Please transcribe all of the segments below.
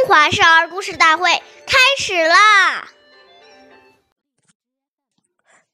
中华少儿故事大会开始啦！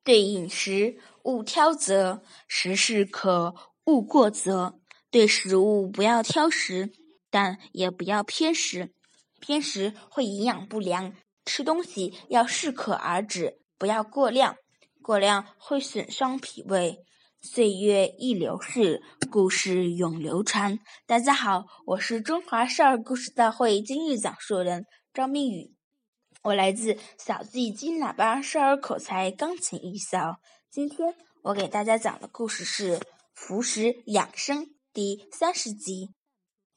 对饮食勿挑择，食适可勿过则。对食物不要挑食，但也不要偏食，偏食会营养不良。吃东西要适可而止，不要过量，过量会损伤脾胃。岁月易流逝，故事永流传。大家好，我是中华少儿故事大会今日讲述人张明宇，我来自小季金喇叭少儿口才钢琴艺校。今天我给大家讲的故事是《服食养生》第三十集。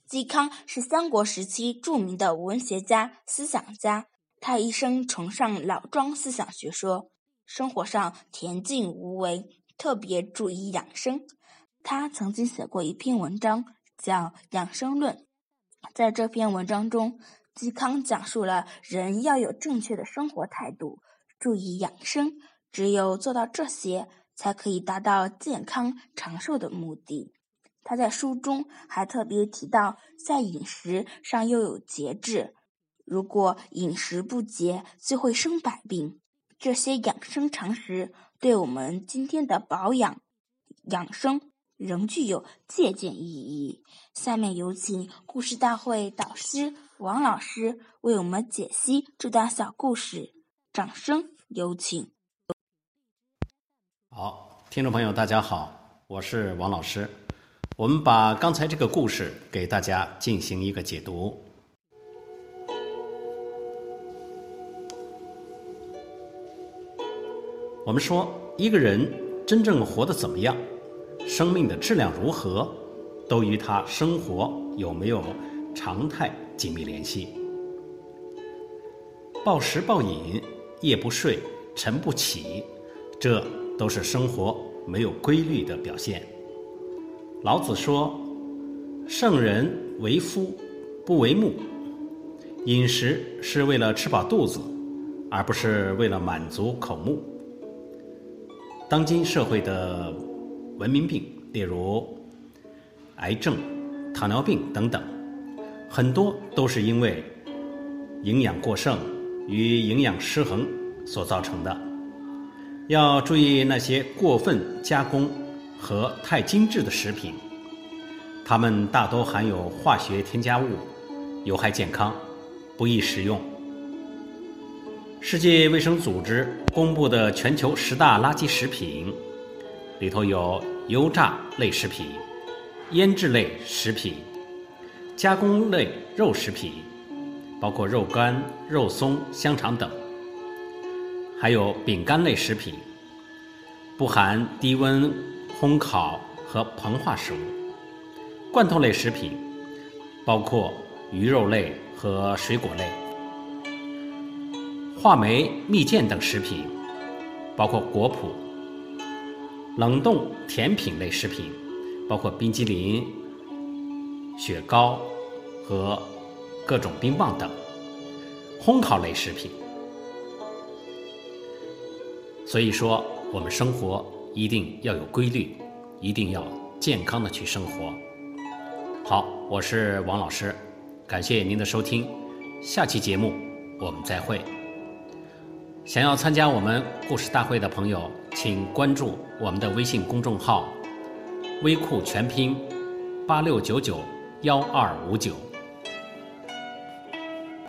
嵇康是三国时期著名的文学家、思想家，他一生崇尚老庄思想学说，生活上恬静无为。特别注意养生，他曾经写过一篇文章，叫《养生论》。在这篇文章中，嵇康讲述了人要有正确的生活态度，注意养生。只有做到这些，才可以达到健康长寿的目的。他在书中还特别提到，在饮食上又有节制，如果饮食不节，就会生百病。这些养生常识。对我们今天的保养养生仍具有借鉴意义。下面有请故事大会导师王老师为我们解析这段小故事。掌声有请。好，听众朋友，大家好，我是王老师。我们把刚才这个故事给大家进行一个解读。我们说，一个人真正活得怎么样，生命的质量如何，都与他生活有没有常态紧密联系。暴食暴饮、夜不睡、晨不起，这都是生活没有规律的表现。老子说：“圣人为夫，不为目。”饮食是为了吃饱肚子，而不是为了满足口目。当今社会的文明病，例如癌症、糖尿病等等，很多都是因为营养过剩与营养失衡所造成的。要注意那些过分加工和太精致的食品，它们大多含有化学添加物，有害健康，不宜食用。世界卫生组织公布的全球十大垃圾食品里头有油炸类食品、腌制类食品、加工类肉食品，包括肉干、肉松、香肠等；还有饼干类食品，不含低温烘烤和膨化食物；罐头类食品，包括鱼肉类和水果类。话梅、蜜饯等食品，包括果脯；冷冻甜品类食品，包括冰激凌、雪糕和各种冰棒等；烘烤类食品。所以说，我们生活一定要有规律，一定要健康的去生活。好，我是王老师，感谢您的收听，下期节目我们再会。想要参加我们故事大会的朋友，请关注我们的微信公众号“微库全拼八六九九幺二五九”。